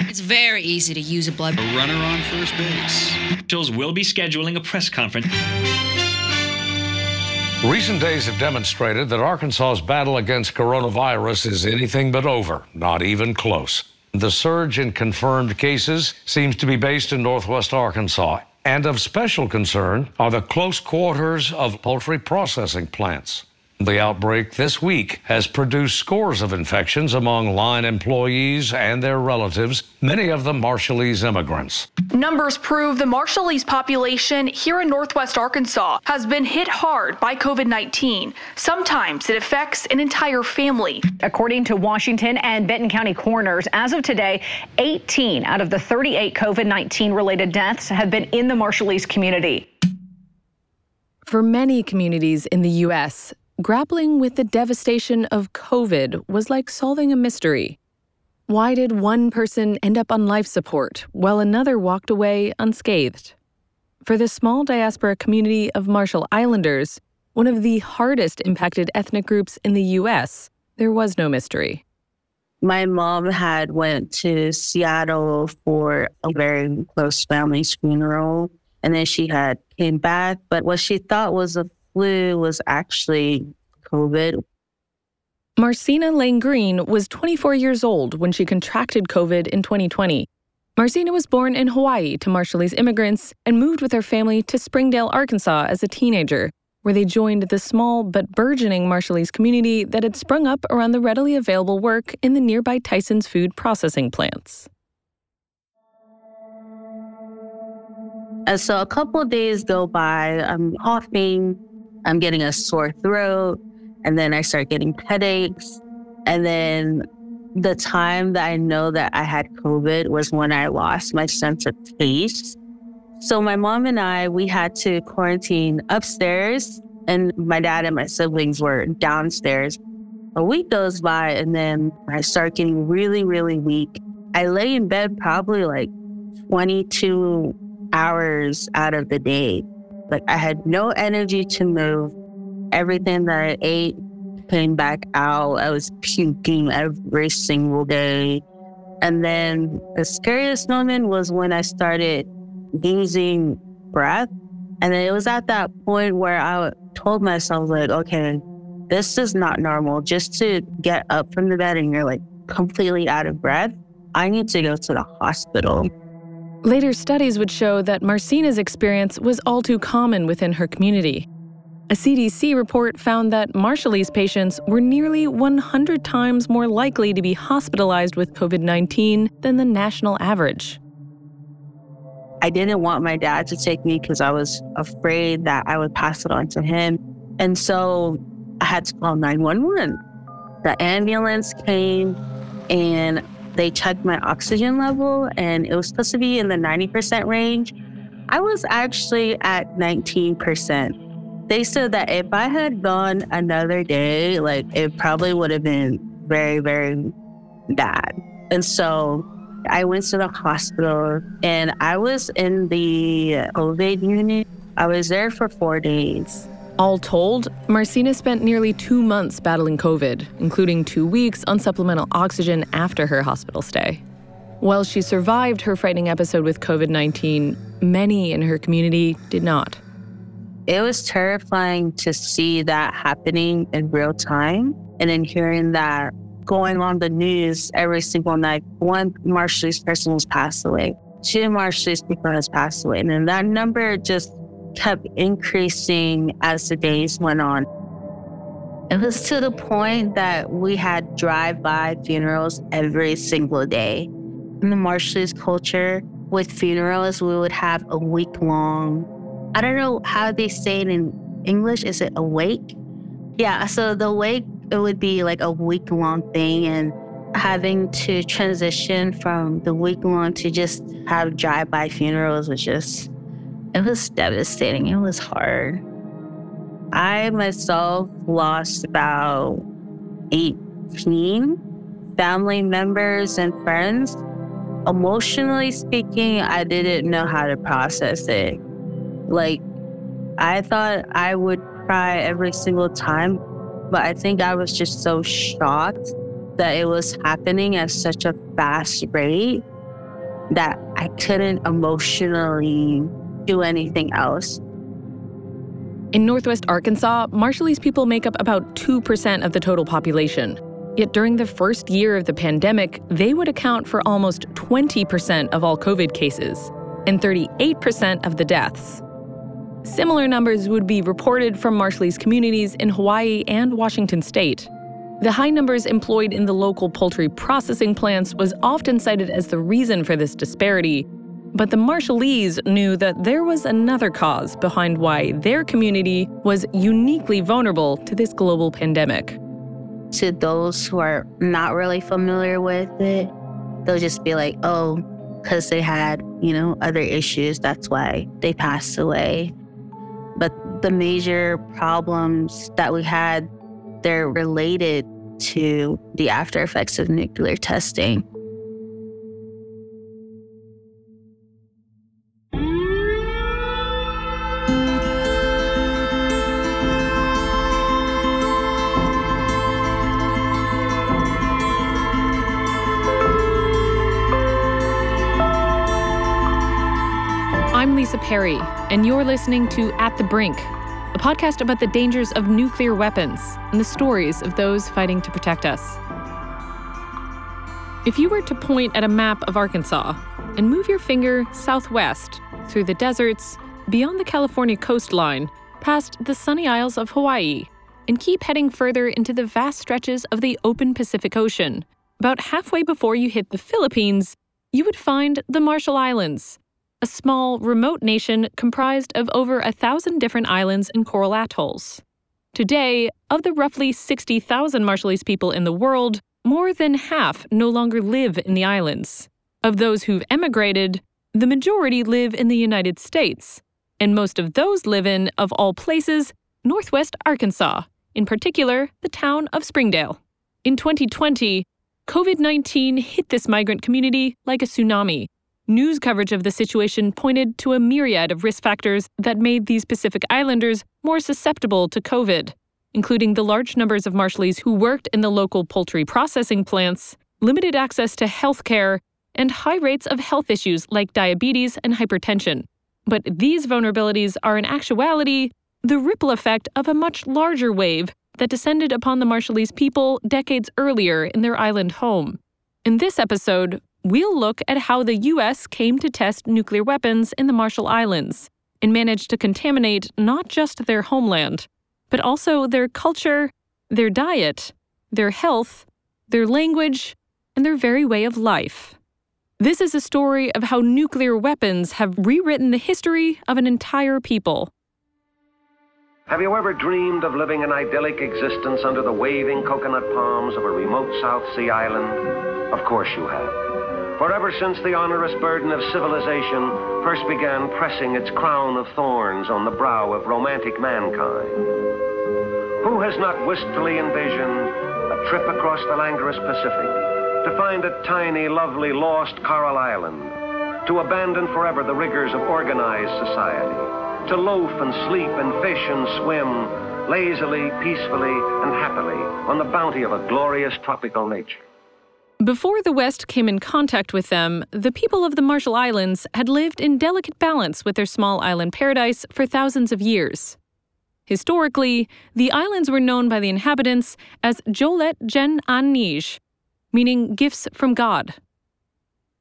It's very easy to use a blood. A runner on first base. Officials will be scheduling a press conference. Recent days have demonstrated that Arkansas's battle against coronavirus is anything but over, not even close. The surge in confirmed cases seems to be based in northwest Arkansas. And of special concern are the close quarters of poultry processing plants. The outbreak this week has produced scores of infections among line employees and their relatives, many of them Marshallese immigrants. Numbers prove the Marshallese population here in Northwest Arkansas has been hit hard by COVID 19. Sometimes it affects an entire family. According to Washington and Benton County coroners, as of today, 18 out of the 38 COVID 19 related deaths have been in the Marshallese community. For many communities in the U.S., grappling with the devastation of COVID was like solving a mystery. Why did one person end up on life support while another walked away unscathed? For the small diaspora community of Marshall Islanders, one of the hardest impacted ethnic groups in the US, there was no mystery. My mom had went to Seattle for a very close family's funeral and then she had came back, but what she thought was a flu was actually COVID. Marcina Langrine was 24 years old when she contracted COVID in 2020. Marcina was born in Hawaii to Marshallese immigrants and moved with her family to Springdale, Arkansas as a teenager, where they joined the small but burgeoning Marshallese community that had sprung up around the readily available work in the nearby Tyson's food processing plants. And so a couple of days go by, I'm coughing, I'm getting a sore throat, and then I start getting headaches. And then the time that I know that I had COVID was when I lost my sense of taste. So my mom and I, we had to quarantine upstairs, and my dad and my siblings were downstairs. A week goes by, and then I start getting really, really weak. I lay in bed probably like 22 hours out of the day. Like I had no energy to move. Everything that I ate came back out. I was puking every single day. And then the scariest moment was when I started losing breath. And it was at that point where I told myself, like, okay, this is not normal. Just to get up from the bed and you're like completely out of breath, I need to go to the hospital. Later studies would show that Marcina's experience was all too common within her community. A CDC report found that Marshallese patients were nearly 100 times more likely to be hospitalized with COVID 19 than the national average. I didn't want my dad to take me because I was afraid that I would pass it on to him. And so I had to call 911. The ambulance came and they checked my oxygen level, and it was supposed to be in the 90% range. I was actually at 19% they said that if I had gone another day, like it probably would have been very, very bad. And so I went to the hospital and I was in the COVID unit. I was there for four days. All told, Marcina spent nearly two months battling COVID, including two weeks on supplemental oxygen after her hospital stay. While she survived her frightening episode with COVID 19, many in her community did not. It was terrifying to see that happening in real time and then hearing that going on the news every single night. One Marshallese person has passed away. Two Marshallese people has passed away. And then that number just kept increasing as the days went on. It was to the point that we had drive-by funerals every single day. In the Marshallese culture, with funerals, we would have a week long I don't know how they say it in English. Is it a wake? Yeah, so the wake it would be like a week long thing and having to transition from the week long to just have drive by funerals was just it was devastating. It was hard. I myself lost about 18 family members and friends. Emotionally speaking, I didn't know how to process it. Like, I thought I would cry every single time, but I think I was just so shocked that it was happening at such a fast rate that I couldn't emotionally do anything else. In Northwest Arkansas, Marshallese people make up about 2% of the total population. Yet during the first year of the pandemic, they would account for almost 20% of all COVID cases and 38% of the deaths. Similar numbers would be reported from Marshallese communities in Hawaii and Washington state. The high numbers employed in the local poultry processing plants was often cited as the reason for this disparity, but the Marshallese knew that there was another cause behind why their community was uniquely vulnerable to this global pandemic. To those who are not really familiar with it, they'll just be like, oh, because they had, you know, other issues, that's why they passed away. But the major problems that we had, they're related to the after effects of nuclear testing. Lisa Perry, and you're listening to At the Brink, a podcast about the dangers of nuclear weapons and the stories of those fighting to protect us. If you were to point at a map of Arkansas and move your finger southwest through the deserts, beyond the California coastline, past the sunny isles of Hawaii, and keep heading further into the vast stretches of the open Pacific Ocean, about halfway before you hit the Philippines, you would find the Marshall Islands a small, remote nation comprised of over a thousand different islands and coral atolls. Today, of the roughly 60,000 Marshallese people in the world, more than half no longer live in the islands. Of those who've emigrated, the majority live in the United States, and most of those live in, of all places, northwest Arkansas, in particular, the town of Springdale. In 2020, COVID 19 hit this migrant community like a tsunami, News coverage of the situation pointed to a myriad of risk factors that made these Pacific Islanders more susceptible to COVID, including the large numbers of Marshallese who worked in the local poultry processing plants, limited access to health care, and high rates of health issues like diabetes and hypertension. But these vulnerabilities are in actuality the ripple effect of a much larger wave that descended upon the Marshallese people decades earlier in their island home. In this episode, we'll look at how the U.S. came to test nuclear weapons in the Marshall Islands and managed to contaminate not just their homeland, but also their culture, their diet, their health, their language, and their very way of life. This is a story of how nuclear weapons have rewritten the history of an entire people. Have you ever dreamed of living an idyllic existence under the waving coconut palms of a remote South Sea island? Of course you have. For ever since the onerous burden of civilization first began pressing its crown of thorns on the brow of romantic mankind. Who has not wistfully envisioned a trip across the languorous Pacific to find a tiny, lovely, lost coral island, to abandon forever the rigors of organized society, to loaf and sleep and fish and swim lazily, peacefully, and happily on the bounty of a glorious tropical nature? Before the West came in contact with them, the people of the Marshall Islands had lived in delicate balance with their small island paradise for thousands of years. Historically, the islands were known by the inhabitants as Jolet Gen An Nij, meaning gifts from God.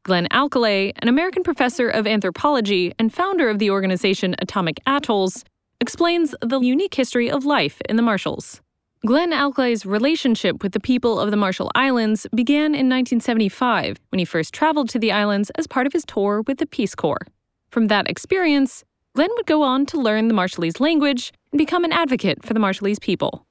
Glenn Alcalay, an American professor of anthropology and founder of the organization Atomic Atolls, explains the unique history of life in the Marshalls. Glenn Alcalay's relationship with the people of the Marshall Islands began in 1975 when he first traveled to the islands as part of his tour with the Peace Corps. From that experience, Glenn would go on to learn the Marshallese language and become an advocate for the Marshallese people.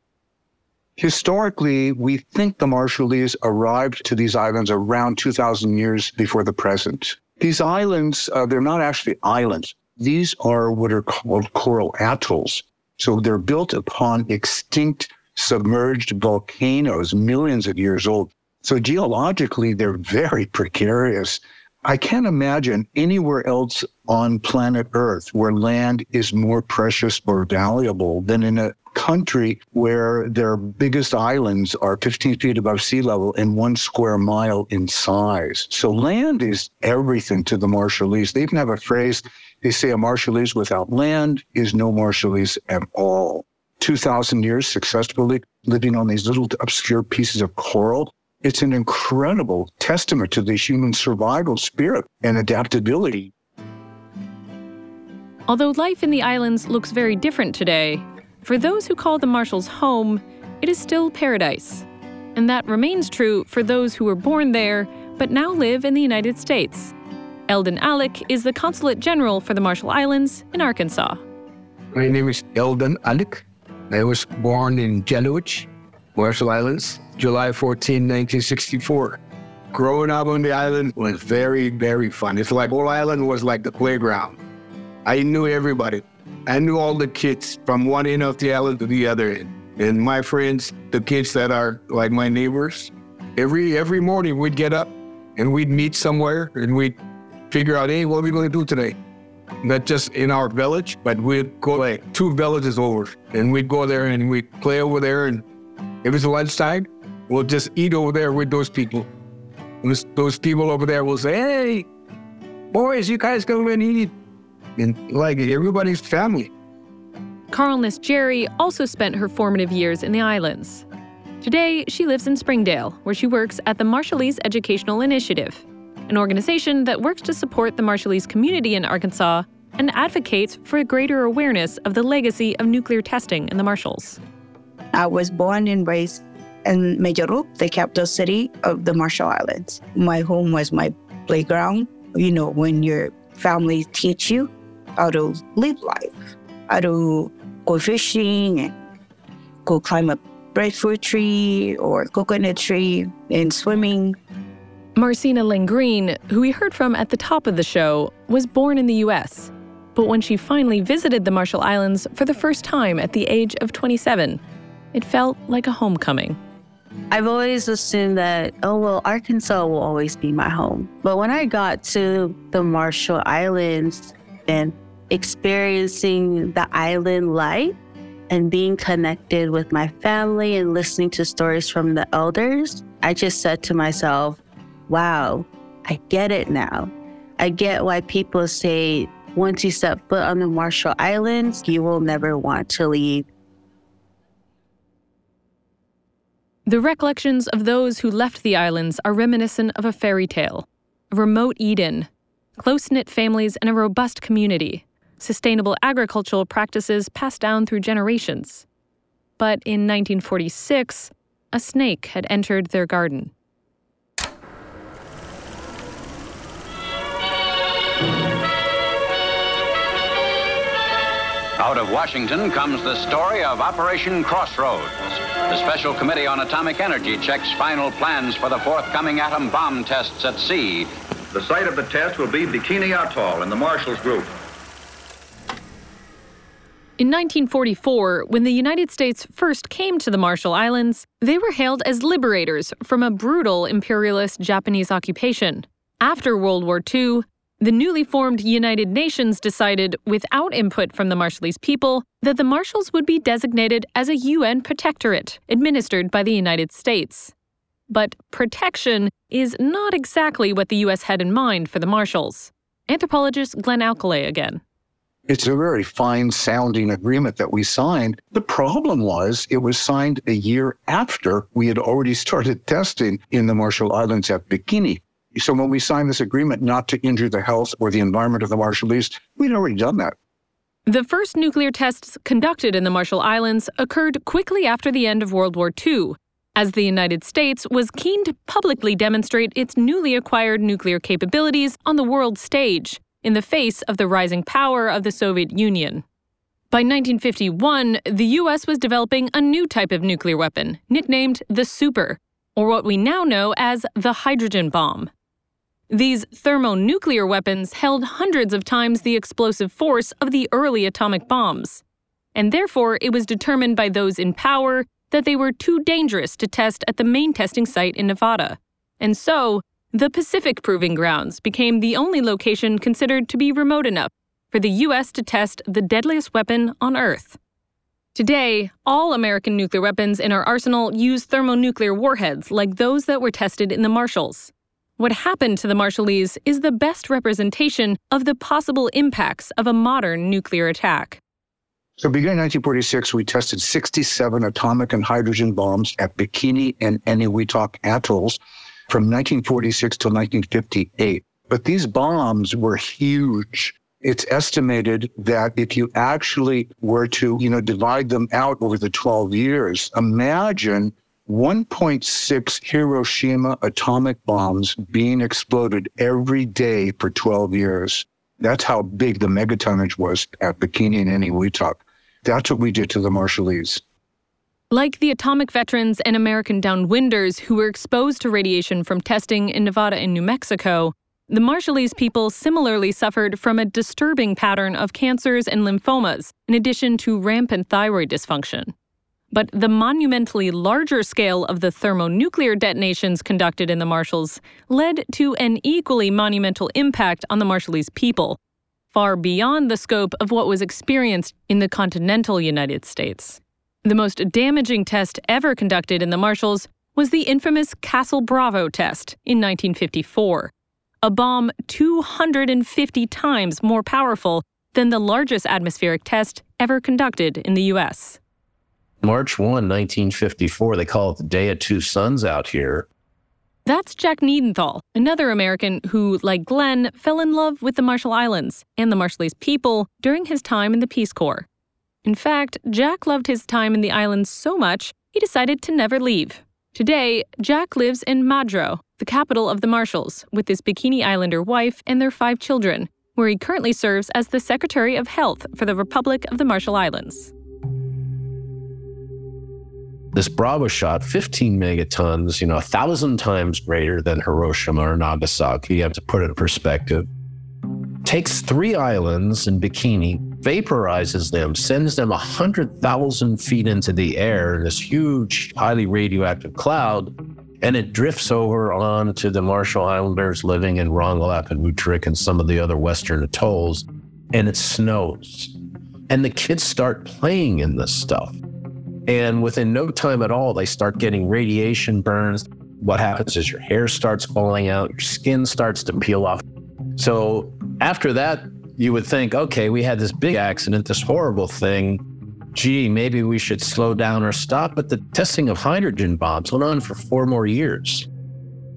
Historically, we think the Marshallese arrived to these islands around 2,000 years before the present. These islands, uh, they're not actually islands. These are what are called coral atolls. So they're built upon extinct submerged volcanoes, millions of years old. So geologically, they're very precarious. I can't imagine anywhere else on planet Earth where land is more precious or valuable than in a country where their biggest islands are 15 feet above sea level and one square mile in size. So land is everything to the Marshallese. They even have a phrase they say a Marshallese without land is no Marshallese at all. 2,000 years successfully living on these little obscure pieces of coral. It's an incredible testament to the human survival spirit and adaptability. Although life in the islands looks very different today, for those who call the Marshalls home, it is still paradise. And that remains true for those who were born there but now live in the United States. Eldon Alik is the Consulate General for the Marshall Islands in Arkansas. My name is Eldon Alik. I was born in Jelliwich, Marshall Islands, July 14, 1964. Growing up on the island was very, very fun. It's like whole island was like the playground. I knew everybody. I knew all the kids from one end of the island to the other end. And my friends, the kids that are like my neighbors, every every morning we'd get up and we'd meet somewhere and we'd figure out, hey, what are we going to do today? Not just in our village, but we'd go like two villages over and we'd go there and we'd play over there. And if it's lunchtime, we'll just eat over there with those people. And those people over there will say, hey, boys, you guys come and eat. And like everybody's family. Carlness Jerry also spent her formative years in the islands. Today, she lives in Springdale, where she works at the Marshallese Educational Initiative an organization that works to support the Marshallese community in Arkansas and advocates for a greater awareness of the legacy of nuclear testing in the Marshalls. I was born and raised in Meyarup, the capital city of the Marshall Islands. My home was my playground. You know, when your family teach you how to live life, how to go fishing and go climb a breadfruit tree or coconut tree and swimming. Marcina Langrine, who we heard from at the top of the show, was born in the U.S. But when she finally visited the Marshall Islands for the first time at the age of 27, it felt like a homecoming. I've always assumed that, oh, well, Arkansas will always be my home. But when I got to the Marshall Islands and experiencing the island life and being connected with my family and listening to stories from the elders, I just said to myself, wow, I get it now. I get why people say once you set foot on the Marshall Islands, you will never want to leave. The recollections of those who left the islands are reminiscent of a fairy tale, a remote Eden, close knit families, and a robust community, sustainable agricultural practices passed down through generations. But in 1946, a snake had entered their garden. Out of Washington comes the story of Operation Crossroads. The Special Committee on Atomic Energy checks final plans for the forthcoming atom bomb tests at sea. The site of the test will be Bikini Atoll in the Marshalls Group. In 1944, when the United States first came to the Marshall Islands, they were hailed as liberators from a brutal imperialist Japanese occupation. After World War II, the newly formed United Nations decided, without input from the Marshallese people, that the Marshalls would be designated as a UN protectorate administered by the United States. But protection is not exactly what the U.S. had in mind for the Marshalls. Anthropologist Glenn Alcalay again. It's a very fine sounding agreement that we signed. The problem was it was signed a year after we had already started testing in the Marshall Islands at Bikini. So when we signed this agreement not to injure the health or the environment of the Marshallese, we'd already done that. The first nuclear tests conducted in the Marshall Islands occurred quickly after the end of World War II, as the United States was keen to publicly demonstrate its newly acquired nuclear capabilities on the world stage in the face of the rising power of the Soviet Union. By 1951, the U.S. was developing a new type of nuclear weapon, nicknamed the Super, or what we now know as the hydrogen bomb. These thermonuclear weapons held hundreds of times the explosive force of the early atomic bombs. And therefore, it was determined by those in power that they were too dangerous to test at the main testing site in Nevada. And so, the Pacific Proving Grounds became the only location considered to be remote enough for the U.S. to test the deadliest weapon on Earth. Today, all American nuclear weapons in our arsenal use thermonuclear warheads like those that were tested in the Marshalls. What happened to the Marshallese is the best representation of the possible impacts of a modern nuclear attack. So, beginning in 1946, we tested 67 atomic and hydrogen bombs at Bikini and Eniwetok atolls from 1946 to 1958. But these bombs were huge it's estimated that if you actually were to, you know, divide them out over the 12 years, imagine 1.6 Hiroshima atomic bombs being exploded every day for 12 years. That's how big the megatonnage was at Bikini and Eniwetok. That's what we did to the Marshallese. Like the atomic veterans and American downwinders who were exposed to radiation from testing in Nevada and New Mexico, the Marshallese people similarly suffered from a disturbing pattern of cancers and lymphomas, in addition to rampant thyroid dysfunction. But the monumentally larger scale of the thermonuclear detonations conducted in the Marshalls led to an equally monumental impact on the Marshallese people, far beyond the scope of what was experienced in the continental United States. The most damaging test ever conducted in the Marshalls was the infamous Castle Bravo test in 1954 a bomb 250 times more powerful than the largest atmospheric test ever conducted in the U.S. March 1, 1954, they call it the Day of Two Suns out here. That's Jack Niedenthal, another American who, like Glenn, fell in love with the Marshall Islands and the Marshallese people during his time in the Peace Corps. In fact, Jack loved his time in the islands so much, he decided to never leave. Today, Jack lives in Majuro, the capital of the Marshalls, with his Bikini Islander wife and their five children, where he currently serves as the Secretary of Health for the Republic of the Marshall Islands. This Bravo shot, 15 megatons, you know, a thousand times greater than Hiroshima or Nagasaki. You have to put it in perspective. Takes three islands in Bikini, vaporizes them, sends them 100,000 feet into the air in this huge, highly radioactive cloud, and it drifts over onto the Marshall Islanders living in Rongelap and Utrik and some of the other western atolls, and it snows. And the kids start playing in this stuff. And within no time at all, they start getting radiation burns. What happens is your hair starts falling out, your skin starts to peel off. So after that, you would think, okay, we had this big accident, this horrible thing. Gee, maybe we should slow down or stop. But the testing of hydrogen bombs went on for four more years.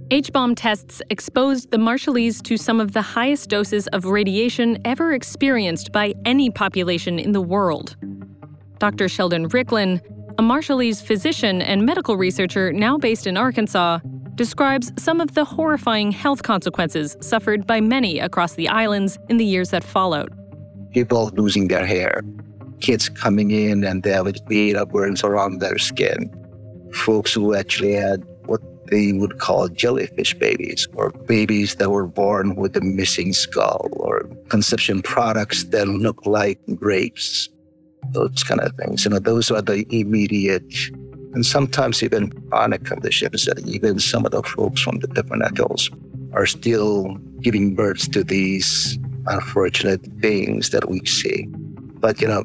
H bomb tests exposed the Marshallese to some of the highest doses of radiation ever experienced by any population in the world. Dr. Sheldon Riklon, a Marshallese physician and medical researcher now based in Arkansas, describes some of the horrifying health consequences suffered by many across the islands in the years that followed. People losing their hair, kids coming in and they have beta burns around their skin, folks who actually had what they would call jellyfish babies, or babies that were born with a missing skull, or conception products that look like grapes, those kind of things. You know, those are the immediate and sometimes even chronic conditions that even some of the folks from the different atolls are still giving birth to these unfortunate things that we see. But, you know,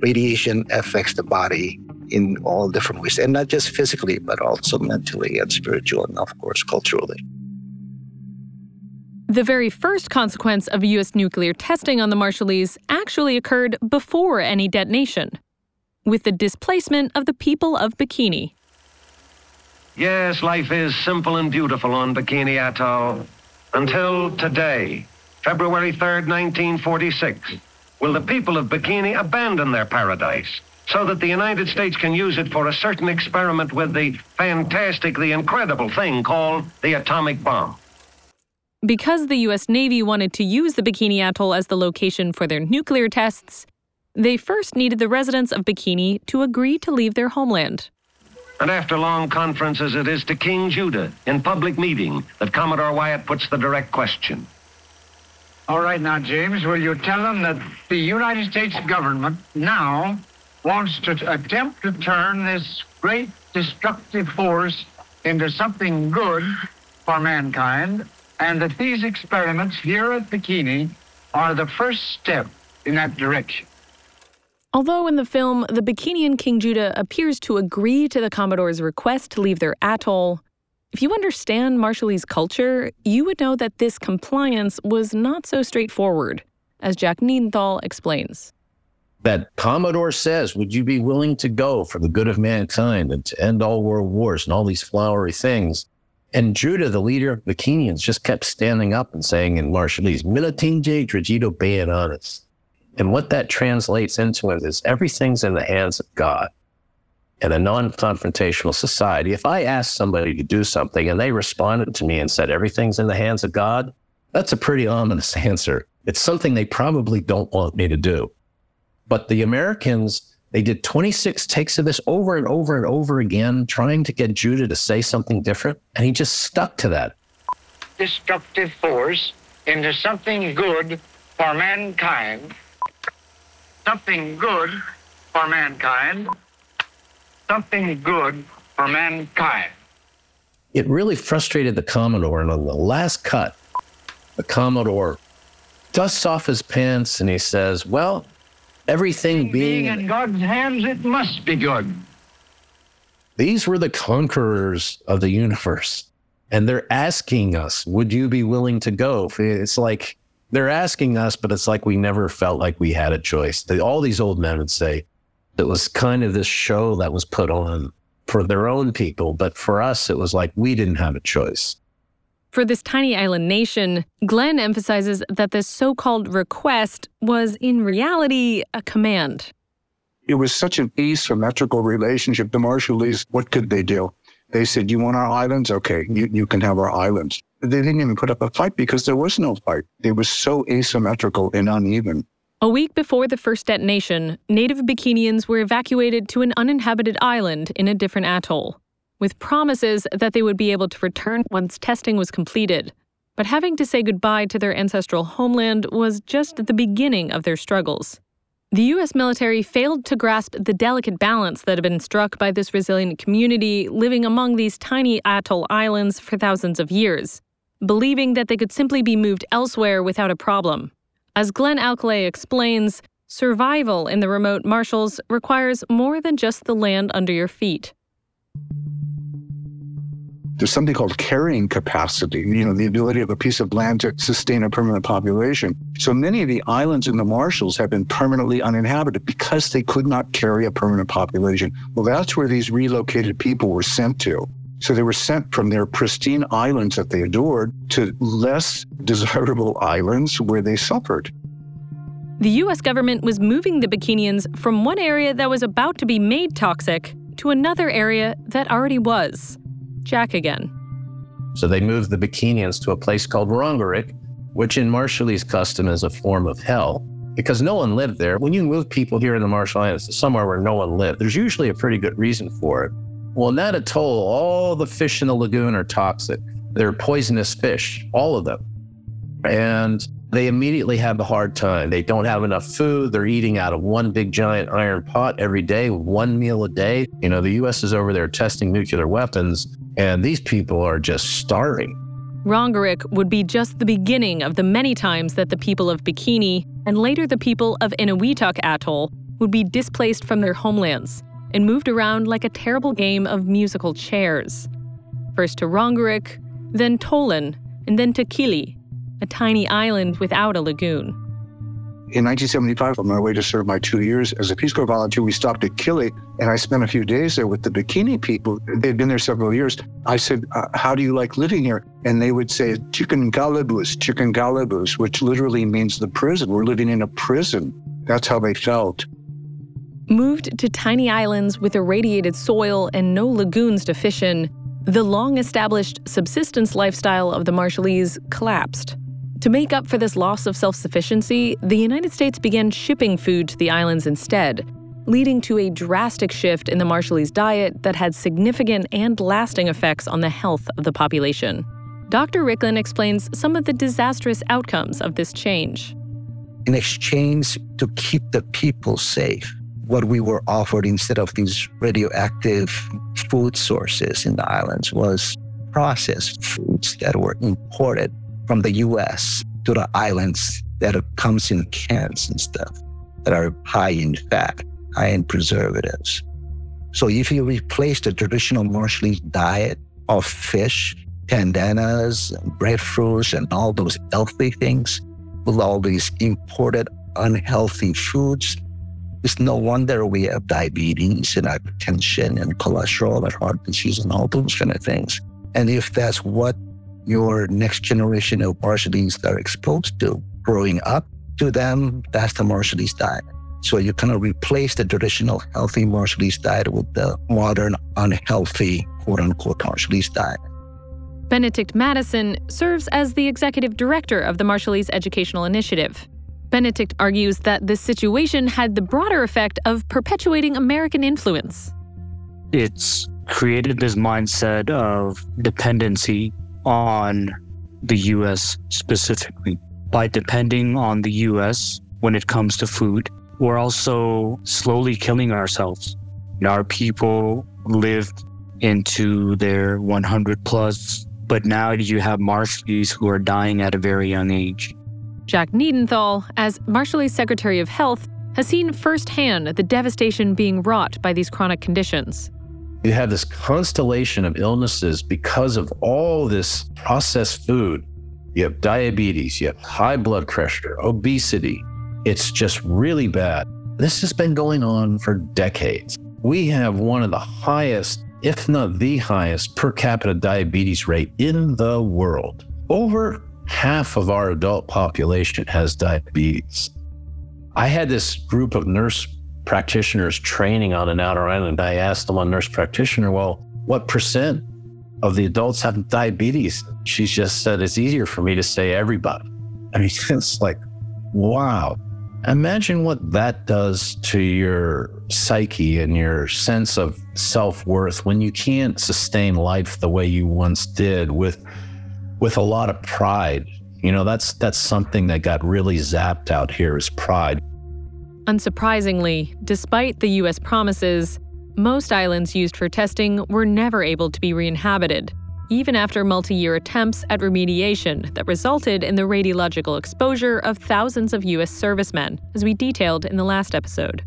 radiation affects the body in all different ways, and not just physically, but also mentally and spiritually, and of course, culturally. The very first consequence of U.S. nuclear testing on the Marshallese actually occurred before any detonation with the displacement of the people of Bikini. Yes, life is simple and beautiful on Bikini Atoll. Until today, February 3rd, 1946, will the people of Bikini abandon their paradise so that the United States can use it for a certain experiment with the fantastic, the incredible thing called the atomic bomb. Because the U.S. Navy wanted to use the Bikini Atoll as the location for their nuclear tests, they first needed the residents of Bikini to agree to leave their homeland. And after long conferences, it is to King Judah in public meeting that Commodore Wyatt puts the direct question. All right, now, James, will you tell them that the United States government now wants to attempt to turn this great destructive force into something good for mankind, and that these experiments here at Bikini are the first step in that direction? Although in the film, the Bikinian King Judah appears to agree to the Commodore's request to leave their atoll, if you understand Marshallese culture, you would know that this compliance was not so straightforward, as Jack Niedenthal explains. That Commodore says, Would you be willing to go for the good of mankind and to end all world wars and all these flowery things? And Judah, the leader of the Bikinians, just kept standing up and saying in Marshallese, Militinje Dragito Bayananas. And what that translates into is everything's in the hands of God. In a non confrontational society, if I asked somebody to do something and they responded to me and said, everything's in the hands of God, that's a pretty ominous answer. It's something they probably don't want me to do. But the Americans, they did 26 takes of this over and over and over again, trying to get Judah to say something different. And he just stuck to that. Destructive force into something good for mankind something good for mankind, something good for mankind. It really frustrated the Commodore. And on the last cut, the Commodore dusts off his pants and he says, Well, everything being, being in God's hands, it must be good. These were the conquerors of the universe. And they're asking us, Would you be willing to go? It's like, they're asking us, but it's like we never felt like we had a choice. They, all these old men would say it was kind of this show that was put on for their own people, but for us, it was like we didn't have a choice. For this tiny island nation, Glenn emphasizes that this so called request was in reality a command. It was such an asymmetrical relationship. The Marshallese, what could they do? They said, You want our islands? Okay, you, you can have our islands. They didn't even put up a fight because there was no fight. It was so asymmetrical and uneven. A week before the first detonation, native Bikinians were evacuated to an uninhabited island in a different atoll, with promises that they would be able to return once testing was completed. But having to say goodbye to their ancestral homeland was just the beginning of their struggles. The U.S. military failed to grasp the delicate balance that had been struck by this resilient community living among these tiny atoll islands for thousands of years, believing that they could simply be moved elsewhere without a problem. As Glenn Alcalay explains, survival in the remote Marshalls requires more than just the land under your feet there's something called carrying capacity, you know, the ability of a piece of land to sustain a permanent population. So many of the islands in the Marshalls have been permanently uninhabited because they could not carry a permanent population. Well, that's where these relocated people were sent to. So they were sent from their pristine islands that they adored to less desirable islands where they suffered. The U.S. government was moving the Bikinians from one area that was about to be made toxic to another area that already was. Jack again. So they moved the Bikinians to a place called Rongerik, which in Marshallese custom is a form of hell because no one lived there. When you move people here in the Marshall Islands to somewhere where no one lived, there's usually a pretty good reason for it. Well, in that atoll, all the fish in the lagoon are toxic. They're poisonous fish, all of them. And they immediately have a hard time. They don't have enough food. They're eating out of one big giant iron pot every day, one meal a day. You know, the US is over there testing nuclear weapons and these people are just starving. Rongerik would be just the beginning of the many times that the people of Bikini and later the people of Enewetak Atoll would be displaced from their homelands and moved around like a terrible game of musical chairs. First to Rongerik, then Tolan, and then to Kili, a tiny island without a lagoon. In 1975, on my way to serve my two years as a Peace Corps volunteer, we stopped at Kili, and I spent a few days there with the bikini people. They'd been there several years. I said, uh, How do you like living here? And they would say, Chicken galabus, chicken galabus, which literally means the prison. We're living in a prison. That's how they felt. Moved to tiny islands with irradiated soil and no lagoons to fish in, the long established subsistence lifestyle of the Marshallese collapsed. To make up for this loss of self sufficiency, the United States began shipping food to the islands instead, leading to a drastic shift in the Marshallese diet that had significant and lasting effects on the health of the population. Dr. Riklon explains some of the disastrous outcomes of this change. In exchange to keep the people safe, what we were offered instead of these radioactive food sources in the islands was processed foods that were imported from the US to the islands that comes in cans and stuff that are high in fat. high in preservatives. So if you replace the traditional Marshallese diet of fish, pandanus, breadfruits, and all those healthy things with all these imported unhealthy foods, it's no wonder we have diabetes and hypertension and cholesterol and heart disease and all those kind of things. And if that's what your next generation of Marshallese are exposed to growing up, to them, that's the Marshallese diet. So you kind of replace the traditional healthy Marshallese diet with the modern unhealthy quote unquote Marshallese diet. Benedict Madison serves as the executive director of the Marshallese Educational Initiative. Benedict argues that this situation had the broader effect of perpetuating American influence. It's created this mindset of dependency on the US specifically. By depending on the US when it comes to food, we're also slowly killing ourselves. Our people lived into their 100 plus, but now you have Marshallies who are dying at a very young age. Jack Niedenthal, as Marshallese Secretary of Health, has seen firsthand the devastation being wrought by these chronic conditions. You have this constellation of illnesses because of all this processed food. You have diabetes, you have high blood pressure, obesity. It's just really bad. This has been going on for decades. We have one of the highest, if not the highest, per capita diabetes rate in the world. Over half of our adult population has diabetes. I had this group of nurse practitioners training on an outer island. I asked them on nurse practitioner, well, what percent of the adults have diabetes? She just said, it's easier for me to say everybody. I mean, it's like, wow. Imagine what that does to your psyche and your sense of self worth when you can't sustain life the way you once did with with a lot of pride. You know, that's that's something that got really zapped out here is pride. Unsurprisingly, despite the US promises, most islands used for testing were never able to be re-inhabited, even after multi-year attempts at remediation that resulted in the radiological exposure of thousands of US servicemen, as we detailed in the last episode.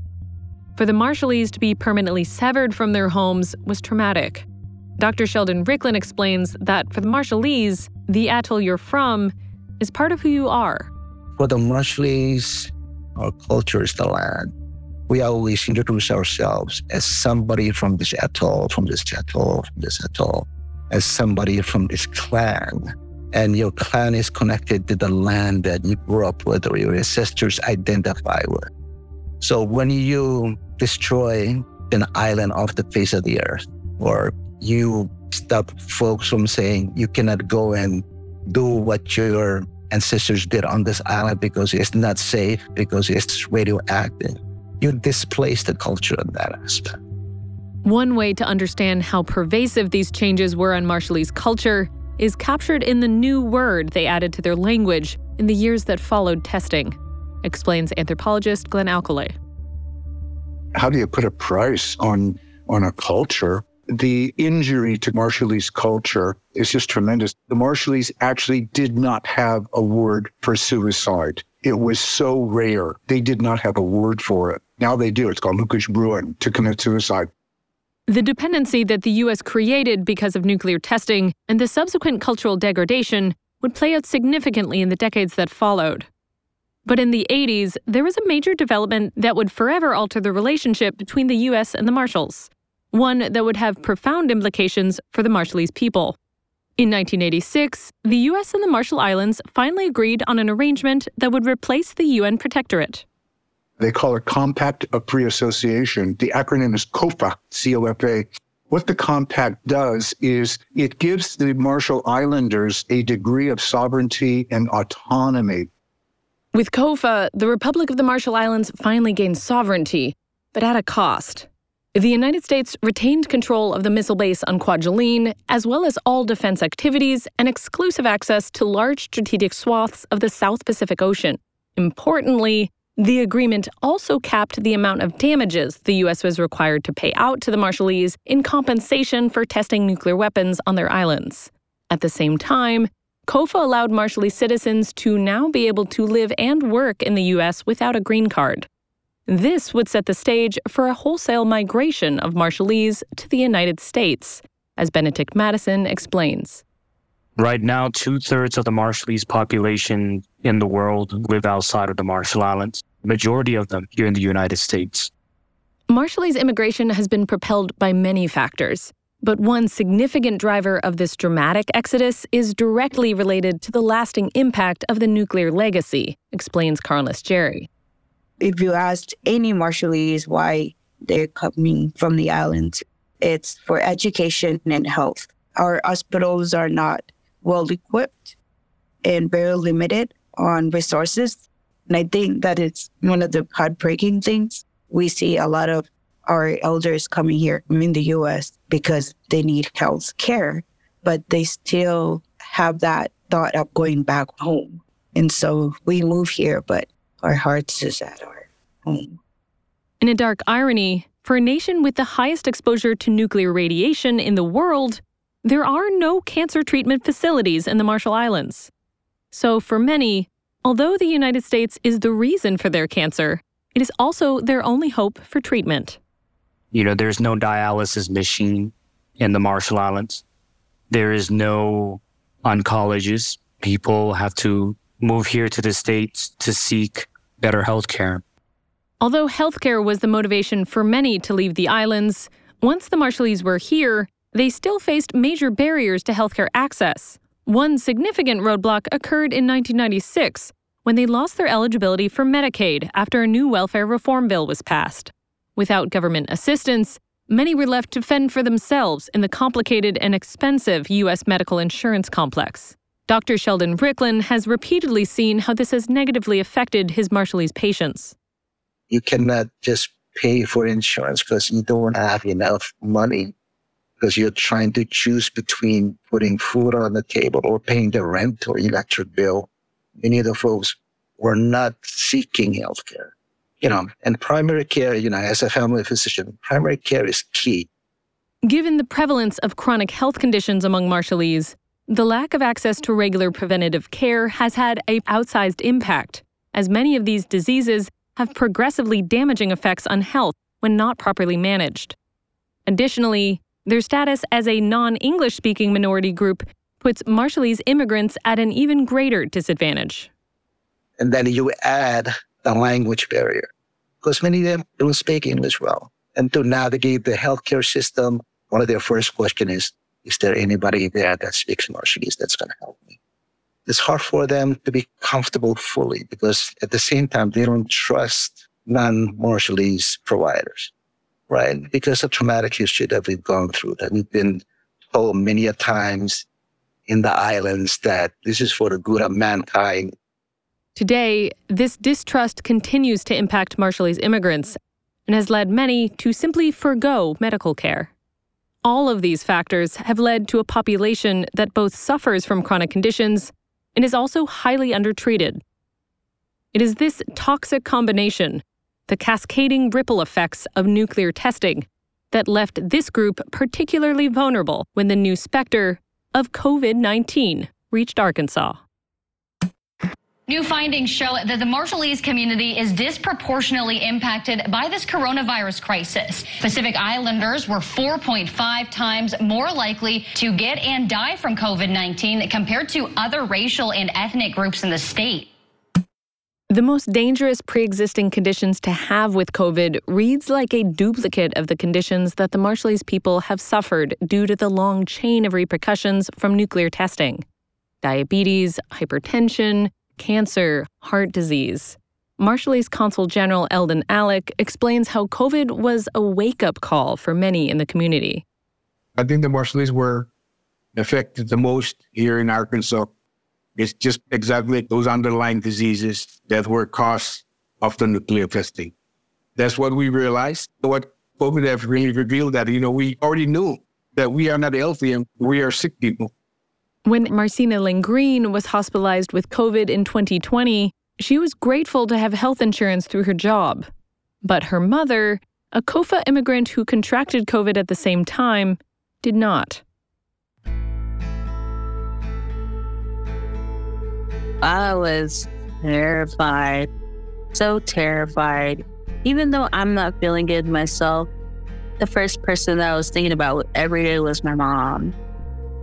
For the Marshallese to be permanently severed from their homes was traumatic. Dr. Sheldon Riklon explains that for the Marshallese, the atoll you're from is part of who you are. For the Marshallese, our culture is the land. We always introduce ourselves as somebody from this atoll, from this atoll, from this atoll, as somebody from this clan. And your clan is connected to the land that you grew up with or your ancestors identify with. So when you destroy an island off the face of the earth, or you stop folks from saying you cannot go and do what your ancestors did on this island because it's not safe, because it's radioactive. You displace the culture in that aspect. One way to understand how pervasive these changes were on Marshallese culture is captured in the new word they added to their language in the years that followed testing, explains anthropologist Glenn Alcalay. How do you put a price on on a culture the injury to Marshallese culture is just tremendous. The Marshallese actually did not have a word for suicide. It was so rare. They did not have a word for it. Now they do. It's called Lucas Bruin to commit suicide. The dependency that the U.S. created because of nuclear testing and the subsequent cultural degradation would play out significantly in the decades that followed. But in the 80s, there was a major development that would forever alter the relationship between the U.S. and the Marshalls one that would have profound implications for the Marshallese people. In 1986, the U.S. and the Marshall Islands finally agreed on an arrangement that would replace the UN Protectorate. They call it Compact of Free Association. The acronym is COFA, C O F A. What the compact does is it gives the Marshall Islanders a degree of sovereignty and autonomy. With COFA, the Republic of the Marshall Islands finally gained sovereignty, but at a cost. The United States retained control of the missile base on Kwajalein, as well as all defense activities and exclusive access to large strategic swaths of the South Pacific Ocean. Importantly, the agreement also capped the amount of damages the U.S. was required to pay out to the Marshallese in compensation for testing nuclear weapons on their islands. At the same time, COFA allowed Marshallese citizens to now be able to live and work in the U.S. without a green card. This would set the stage for a wholesale migration of Marshallese to the United States, as Benedict Madison explains. Right now, two thirds of the Marshallese population in the world live outside of the Marshall Islands, majority of them here in the United States. Marshallese immigration has been propelled by many factors, but one significant driver of this dramatic exodus is directly related to the lasting impact of the nuclear legacy, explains Carlos Jerry. If you asked any Marshallese why they're coming from the islands, it's for education and health. Our hospitals are not well equipped and very limited on resources. And I think that it's one of the heartbreaking things. We see a lot of our elders coming here in the US because they need health care, but they still have that thought of going back home. And so we move here, but our hearts is at our home. In a dark irony, for a nation with the highest exposure to nuclear radiation in the world, there are no cancer treatment facilities in the Marshall Islands. So, for many, although the United States is the reason for their cancer, it is also their only hope for treatment. You know, there's no dialysis machine in the Marshall Islands. There is no oncologists. People have to move here to the States to seek better health care. Although healthcare was the motivation for many to leave the islands, once the Marshallese were here, they still faced major barriers to healthcare access. One significant roadblock occurred in 1996 when they lost their eligibility for Medicaid after a new welfare reform bill was passed. Without government assistance, many were left to fend for themselves in the complicated and expensive U.S. medical insurance complex. Dr. Sheldon Riklon has repeatedly seen how this has negatively affected his Marshallese patients you cannot just pay for insurance because you don't have enough money because you're trying to choose between putting food on the table or paying the rent or electric bill. Many of the folks were not seeking health care. You know, and primary care, you know, as a family physician, primary care is key. Given the prevalence of chronic health conditions among Marshallese, the lack of access to regular preventative care has had a outsized impact, as many of these diseases have progressively damaging effects on health when not properly managed. Additionally, their status as a non English speaking minority group puts Marshallese immigrants at an even greater disadvantage. And then you add the language barrier, because many of them don't speak English well. And to navigate the healthcare system, one of their first questions is, is there anybody there that speaks Marshallese that's going to help me? It's hard for them to be comfortable fully because at the same time, they don't trust non-Marshallese providers, right? Because of traumatic history that we've gone through, that we've been told many a times in the islands that this is for the good of mankind. Today, this distrust continues to impact Marshallese immigrants and has led many to simply forego medical care. All of these factors have led to a population that both suffers from chronic conditions and is also highly undertreated. It is this toxic combination, the cascading ripple effects of nuclear testing, that left this group particularly vulnerable when the new specter of COVID 19 reached Arkansas. New findings show that the Marshallese community is disproportionately impacted by this coronavirus crisis. Pacific Islanders were 4.5 times more likely to get and die from COVID 19 compared to other racial and ethnic groups in the state. The most dangerous pre existing conditions to have with COVID reads like a duplicate of the conditions that the Marshallese people have suffered due to the long chain of repercussions from nuclear testing diabetes, hypertension, cancer, heart disease. Marshallese Consul General Eldon Alik explains how COVID was a wake up call for many in the community. I think the Marshallese were affected the most here in Arkansas. It's just exactly those underlying diseases that were caused of the nuclear testing. That's what we realized. What COVID have really revealed that, you know, we already knew that we are not healthy and we are sick people. When Marcina Langrine was hospitalized with COVID in 2020, she was grateful to have health insurance through her job. But her mother, a COFA immigrant who contracted COVID at the same time, did not. I was terrified, so terrified. even though I'm not feeling good myself, the first person that I was thinking about every day was my mom.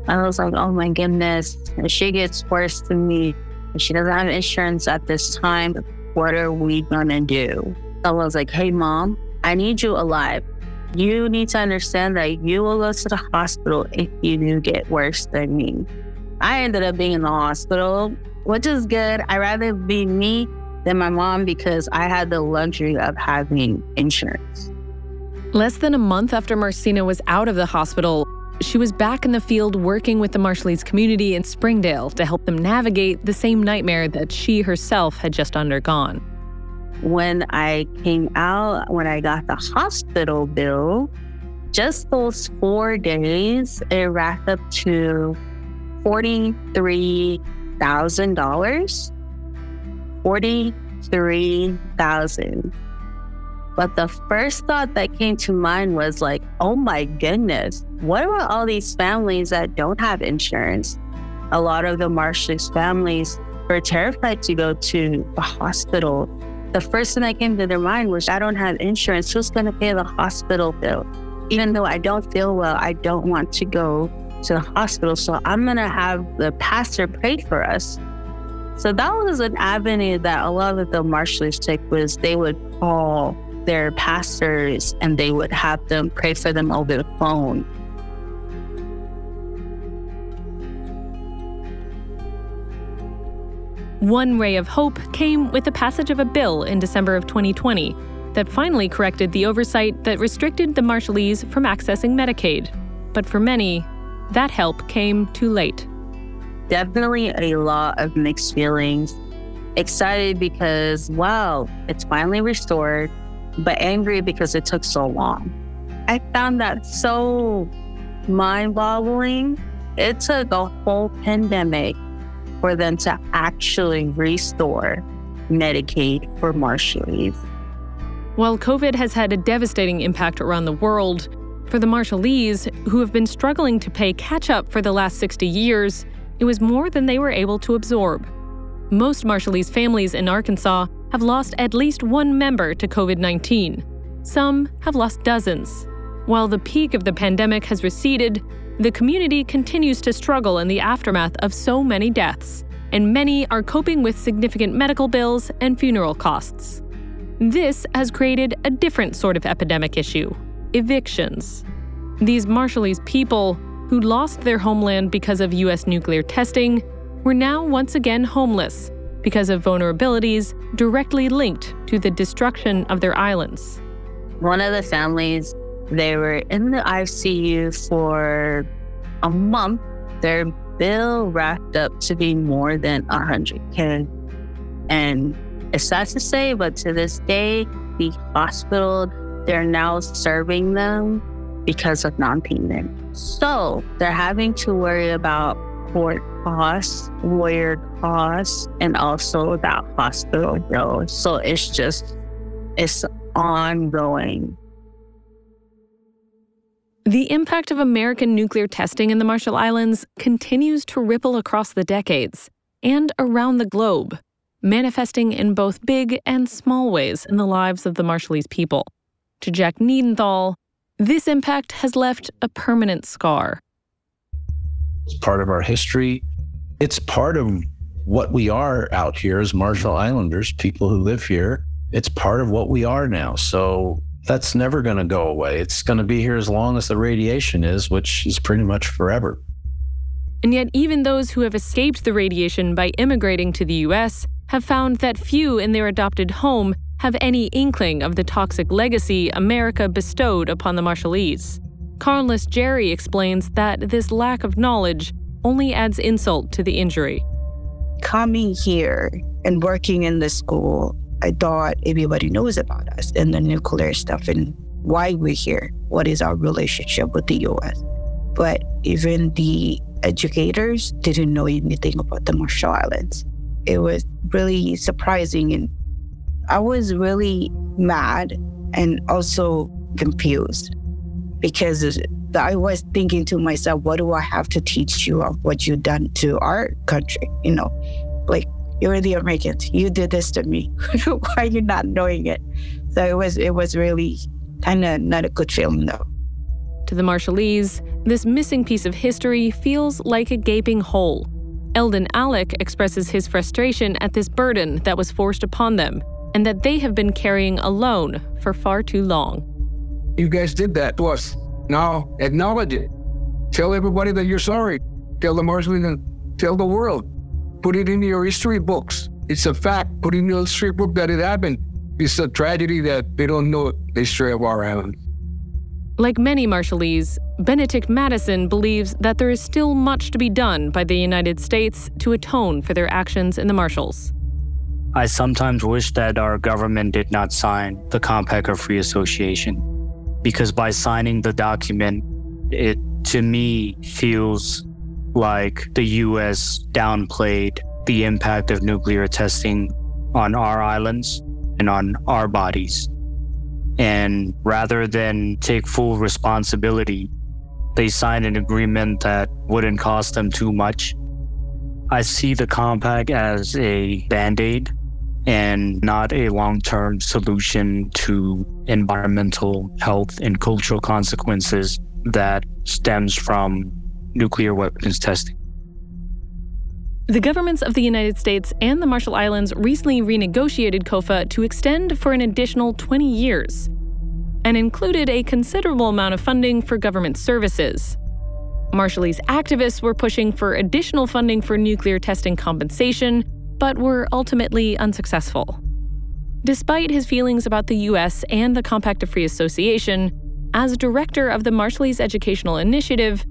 I was like, oh my goodness, she gets worse than me, she doesn't have insurance at this time, what are we gonna do? I was like, hey mom, I need you alive. You need to understand that you will go to the hospital if you do get worse than me. I ended up being in the hospital, which is good. I'd rather be me than my mom because I had the luxury of having insurance. Less than a month after Marcina was out of the hospital, she was back in the field working with the Marshallese community in Springdale to help them navigate the same nightmare that she herself had just undergone. When I came out, when I got the hospital bill, just those four days, it racked up to $43,000. 43000 But the first thought that came to mind was like, oh my goodness, what about all these families that don't have insurance? A lot of the Marshallese families were terrified to go to the hospital. The first thing that came to their mind was, I don't have insurance. Who's going to pay the hospital bill? Even though I don't feel well, I don't want to go to the hospital. So I'm going to have the pastor pray for us. So that was an avenue that a lot of the Marshallese took was they would call their pastors and they would have them pray for them over the phone. One ray of hope came with the passage of a bill in December of 2020 that finally corrected the oversight that restricted the Marshallese from accessing Medicaid. But for many, that help came too late. Definitely a lot of mixed feelings. Excited because, wow, it's finally restored, but angry because it took so long. I found that so mind boggling. It took a whole pandemic for them to actually restore Medicaid for Marshallese. While COVID has had a devastating impact around the world, for the Marshallese, who have been struggling to pay catch up for the last 60 years, it was more than they were able to absorb. Most Marshallese families in Arkansas have lost at least one member to COVID 19. Some have lost dozens. While the peak of the pandemic has receded, the community continues to struggle in the aftermath of so many deaths, and many are coping with significant medical bills and funeral costs. This has created a different sort of epidemic issue evictions. These Marshallese people, who lost their homeland because of U.S. nuclear testing, were now once again homeless because of vulnerabilities directly linked to the destruction of their islands. One of the families, they were in the ICU for a month. Their bill racked up to be more than 100K. And it's sad to say, but to this day, the hospital they're now serving them because of non payment. So they're having to worry about court costs, lawyer costs, and also that hospital bill. So it's just, it's ongoing. The impact of American nuclear testing in the Marshall Islands continues to ripple across the decades and around the globe, manifesting in both big and small ways in the lives of the Marshallese people. To Jack Niedenthal, this impact has left a permanent scar. It's part of our history. It's part of what we are out here as Marshall Islanders, people who live here. It's part of what we are now. So that's never going to go away. It's going to be here as long as the radiation is, which is pretty much forever. And yet, even those who have escaped the radiation by immigrating to the U.S. have found that few in their adopted home have any inkling of the toxic legacy America bestowed upon the Marshallese. Carless Jerry explains that this lack of knowledge only adds insult to the injury. Coming here and working in the school, I thought everybody knows about us and the nuclear stuff and why we're here. What is our relationship with the US? But even the educators didn't know anything about the Marshall Islands. It was really surprising and I was really mad and also confused because I was thinking to myself, what do I have to teach you of what you've done to our country? You know, like you're the Americans, you did this to me. Why are you not knowing it? So it was it was really kind of not a good feeling though. To the Marshallese, this missing piece of history feels like a gaping hole. Eldon Alik expresses his frustration at this burden that was forced upon them and that they have been carrying alone for far too long. You guys did that to us. Now acknowledge it. Tell everybody that you're sorry. Tell the Marshallese and tell the world. Put it in your history books. It's a fact. Put in your history book that it happened. It's a tragedy that they don't know the history of our island. Like many Marshallese, Benetick Maddison believes that there is still much to be done by the United States to atone for their actions in the Marshalls. I sometimes wish that our government did not sign the Compact of Free Association, because by signing the document, it to me feels like the US downplayed the impact of nuclear testing on our islands and on our bodies. And rather than take full responsibility, they signed an agreement that wouldn't cost them too much. I see the compact as a band aid and not a long term solution to environmental, health, and cultural consequences that stems from nuclear weapons testing. The governments of the United States and the Marshall Islands recently renegotiated COFA to extend for an additional 20 years and included a considerable amount of funding for government services. Marshallese activists were pushing for additional funding for nuclear testing compensation, but were ultimately unsuccessful. Despite his feelings about the U.S. and the Compact of Free Association, as director of the Marshallese Educational Initiative,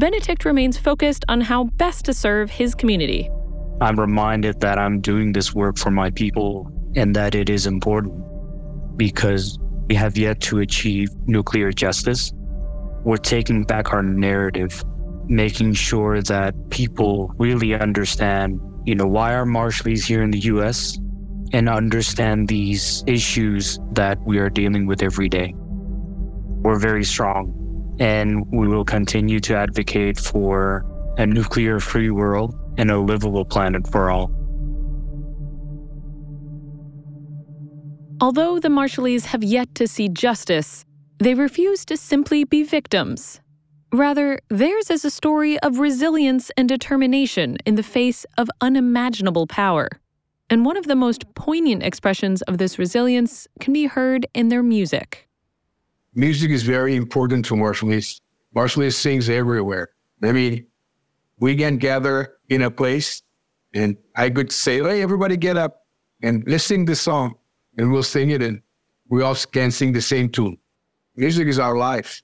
Benetick remains focused on how best to serve his community. I'm reminded that I'm doing this work for my people and that it is important because we have yet to achieve nuclear justice. We're taking back our narrative, making sure that people really understand, you know, why are Marshallese here in the US and understand these issues that we are dealing with every day. We're very strong and we will continue to advocate for a nuclear free world and a livable planet for all. Although the Marshallese have yet to see justice, they refuse to simply be victims. Rather, theirs is a story of resilience and determination in the face of unimaginable power. And one of the most poignant expressions of this resilience can be heard in their music music is very important to Marshallese. Marshallese sings everywhere. I mean, we can gather in a place and I could say, hey, everybody get up and let's sing this song and we'll sing it and we all can sing the same tune. Music is our life.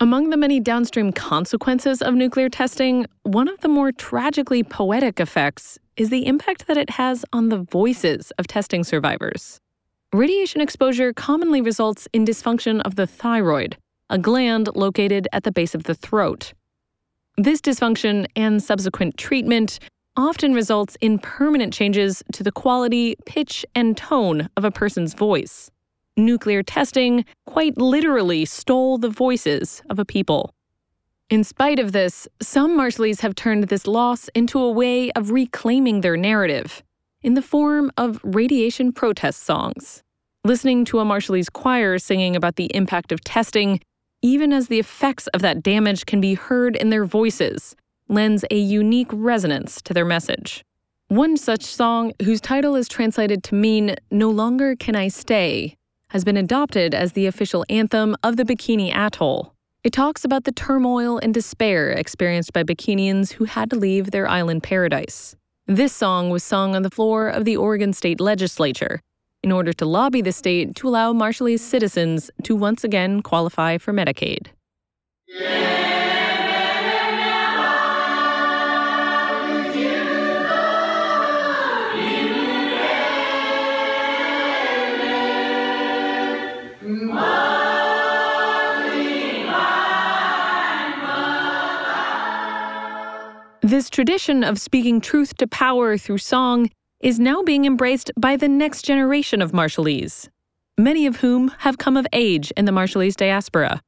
Among the many downstream consequences of nuclear testing, one of the more tragically poetic effects is the impact that it has on the voices of testing survivors. Radiation exposure commonly results in dysfunction of the thyroid, a gland located at the base of the throat. This dysfunction and subsequent treatment often results in permanent changes to the quality, pitch, and tone of a person's voice. Nuclear testing quite literally stole the voices of a people. In spite of this, some Marshallese have turned this loss into a way of reclaiming their narrative in the form of radiation protest songs. Listening to a Marshallese choir singing about the impact of testing, even as the effects of that damage can be heard in their voices, lends a unique resonance to their message. One such song, whose title is translated to mean No Longer Can I Stay, has been adopted as the official anthem of the Bikini Atoll. It talks about the turmoil and despair experienced by Bikinians who had to leave their island paradise. This song was sung on the floor of the Oregon State Legislature in order to lobby the state to allow Marshallese citizens to once again qualify for Medicaid. This tradition of speaking truth to power through song is now being embraced by the next generation of Marshallese, many of whom have come of age in the Marshallese diaspora.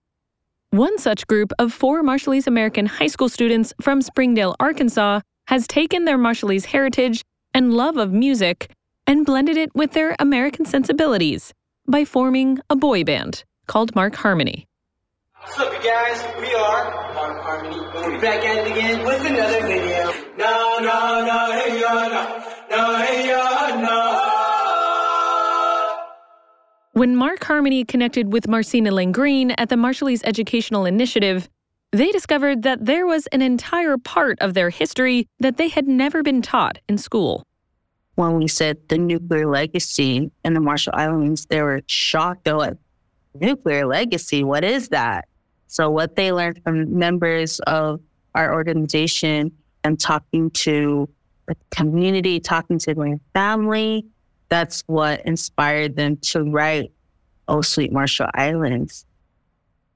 One such group of four Marshallese American high school students from Springdale, Arkansas, has taken their Marshallese heritage and love of music and blended it with their American sensibilities by forming a boy band called Mark Harmony. What's up, you guys? We are Mark Harmony. We're back at it again with another video. No, no, no, hey, yo, no, no, hey, yo, no. When Mark Harmony connected with Marcina Langrine at the Marshallese Educational Initiative, they discovered that there was an entire part of their history that they had never been taught in school. When we said the nuclear legacy in the Marshall Islands, they were shocked. They're like, nuclear legacy, what is that? So, what they learned from members of our organization and talking to the community, talking to their family, that's what inspired them to write Oh Sweet Marshall Islands.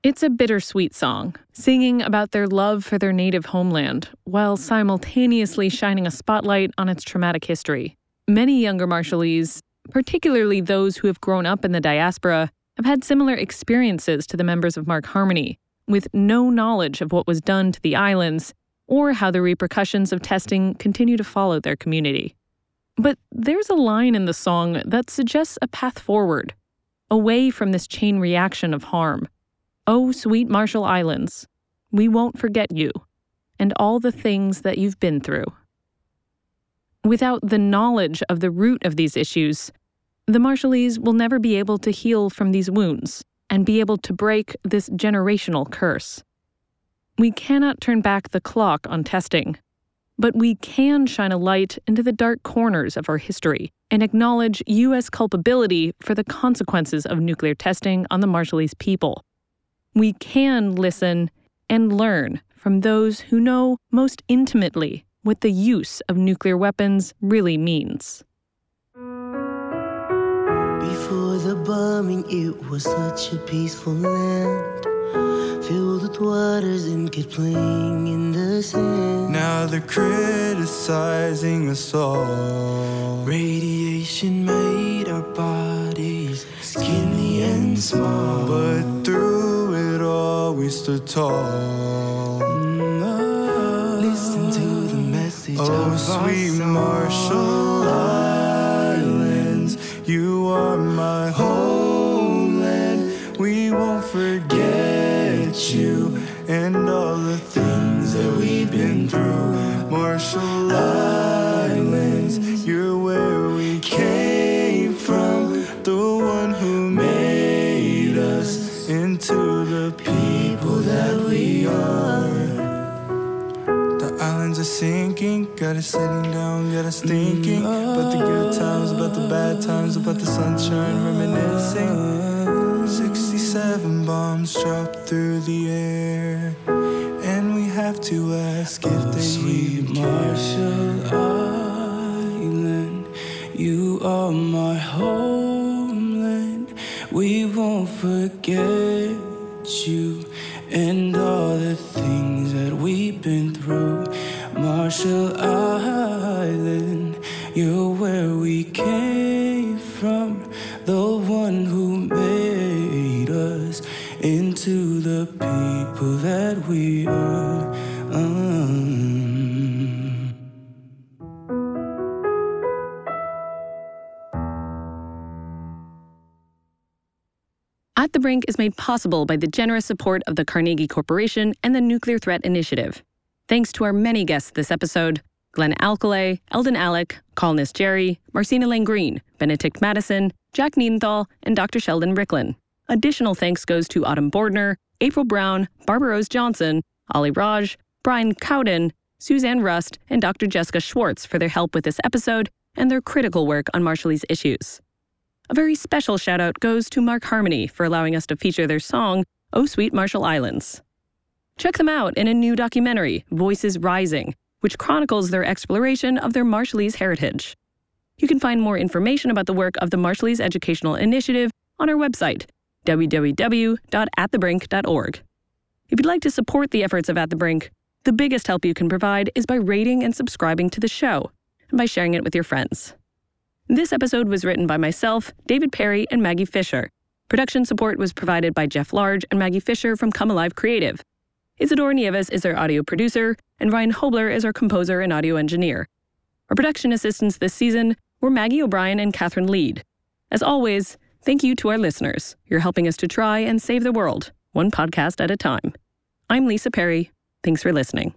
It's a bittersweet song, singing about their love for their native homeland while simultaneously shining a spotlight on its traumatic history. Many younger Marshallese, particularly those who have grown up in the diaspora, have had similar experiences to the members of Mark Harmony, with no knowledge of what was done to the islands or how the repercussions of testing continue to follow their community. But there's a line in the song that suggests a path forward, away from this chain reaction of harm. Oh, sweet Marshall Islands, we won't forget you and all the things that you've been through. Without the knowledge of the root of these issues, the Marshallese will never be able to heal from these wounds and be able to break this generational curse. We cannot turn back the clock on testing, but we can shine a light into the dark corners of our history and acknowledge U.S. culpability for the consequences of nuclear testing on the Marshallese people. We can listen and learn from those who know most intimately what the use of nuclear weapons really means. Bombing, it was such a peaceful land filled with waters and kept playing in the sand. Now they're criticizing us all. Radiation made our bodies skinny and small. But through it all, we stood tall. Listen to the message oh, of sweet our Marshall sinking, got us sitting down, got us thinking mm, about the good oh. times, about the bad times, about the sunshine, reminiscing. 67 bombs dropped through the air, and we have to ask if oh, they Sweet even. Marshall Island, you are my homeland. We won't forget you and all the Marshall Island, you're where we came from, the one who made us into the people that we are. Um. At the Brink is made possible by the generous support of the Carnegie Corporation and the Nuclear Threat Initiative. Thanks to our many guests this episode Glenn Alcalay, Eldon Alik, Colness Jerry, Marcina Lane Green, Benetick Maddison, Jack Niedenthal, and Dr. Sheldon Riklon. Additional thanks goes to Autumn Bordner, April Brown, Barbara Rose Johnston, Ali Raj, Brian Cowden, Suzanne Rust, and Dr. Jessica Schwartz for their help with this episode and their critical work on Marshallese issues. A very special shout out goes to Mark Harmony for allowing us to feature their song, Oh Sweet Marshall Islands. Check them out in a new documentary, Voices Rising, which chronicles their exploration of their Marshallese heritage. You can find more information about the work of the Marshallese Educational Initiative on our website, www.atthebrink.org. If you'd like to support the efforts of At the Brink, the biggest help you can provide is by rating and subscribing to the show and by sharing it with your friends. This episode was written by myself, David Perry, and Maggie Fisher. Production support was provided by Jeff Large and Maggie Fisher from Come Alive Creative. Isidore Nieves is our audio producer, and Ryan Hobler is our composer and audio engineer. Our production assistants this season were Maggie O'Brien and Catherine Lead. As always, Thank you to our listeners. You're helping us to try and save the world, one podcast at a time. I'm Lisa Perry. Thanks for listening.